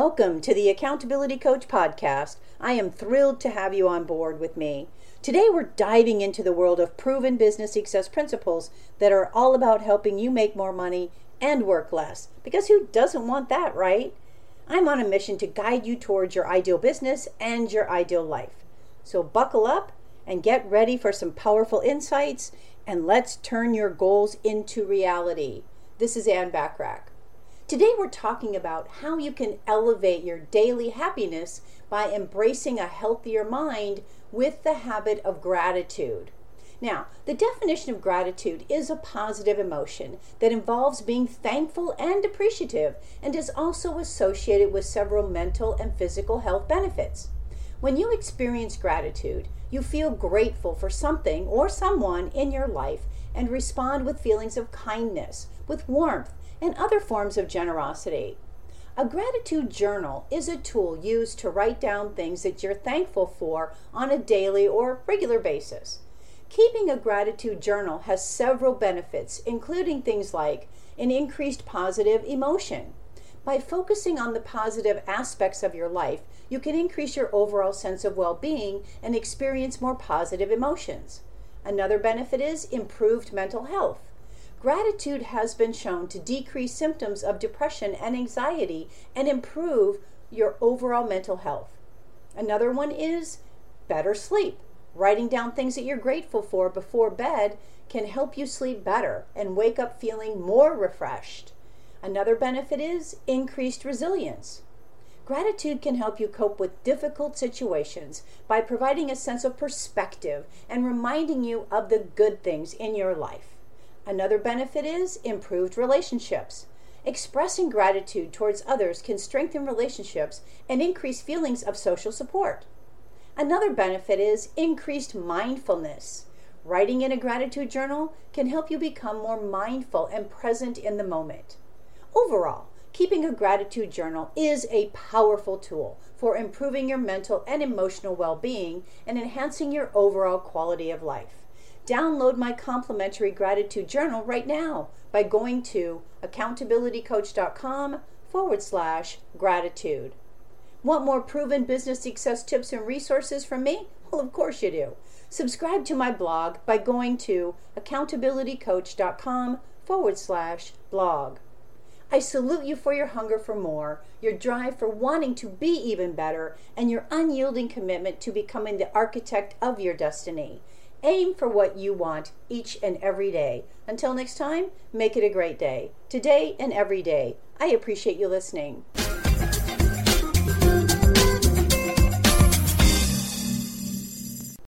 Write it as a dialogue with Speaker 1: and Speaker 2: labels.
Speaker 1: Welcome to the Accountability Coach Podcast. I am thrilled to have you on board with me. Today, we're diving into the world of proven business success principles that are all about helping you make more money and work less. Because who doesn't want that, right? I'm on a mission to guide you towards your ideal business and your ideal life. So, buckle up and get ready for some powerful insights, and let's turn your goals into reality. This is Ann Bachrach. Today, we're talking about how you can elevate your daily happiness by embracing a healthier mind with the habit of gratitude. Now, the definition of gratitude is a positive emotion that involves being thankful and appreciative and is also associated with several mental and physical health benefits. When you experience gratitude, you feel grateful for something or someone in your life and respond with feelings of kindness, with warmth, and other forms of generosity. A gratitude journal is a tool used to write down things that you're thankful for on a daily or regular basis. Keeping a gratitude journal has several benefits, including things like an increased positive emotion. By focusing on the positive aspects of your life, you can increase your overall sense of well being and experience more positive emotions. Another benefit is improved mental health. Gratitude has been shown to decrease symptoms of depression and anxiety and improve your overall mental health. Another one is better sleep. Writing down things that you're grateful for before bed can help you sleep better and wake up feeling more refreshed. Another benefit is increased resilience. Gratitude can help you cope with difficult situations by providing a sense of perspective and reminding you of the good things in your life. Another benefit is improved relationships. Expressing gratitude towards others can strengthen relationships and increase feelings of social support. Another benefit is increased mindfulness. Writing in a gratitude journal can help you become more mindful and present in the moment. Overall, keeping a gratitude journal is a powerful tool for improving your mental and emotional well being and enhancing your overall quality of life. Download my complimentary gratitude journal right now by going to accountabilitycoach.com forward slash gratitude. Want more proven business success tips and resources from me? Well, of course you do. Subscribe to my blog by going to accountabilitycoach.com forward slash blog. I salute you for your hunger for more, your drive for wanting to be even better, and your unyielding commitment to becoming the architect of your destiny. Aim for what you want each and every day. Until next time, make it a great day. Today and every day. I appreciate you listening.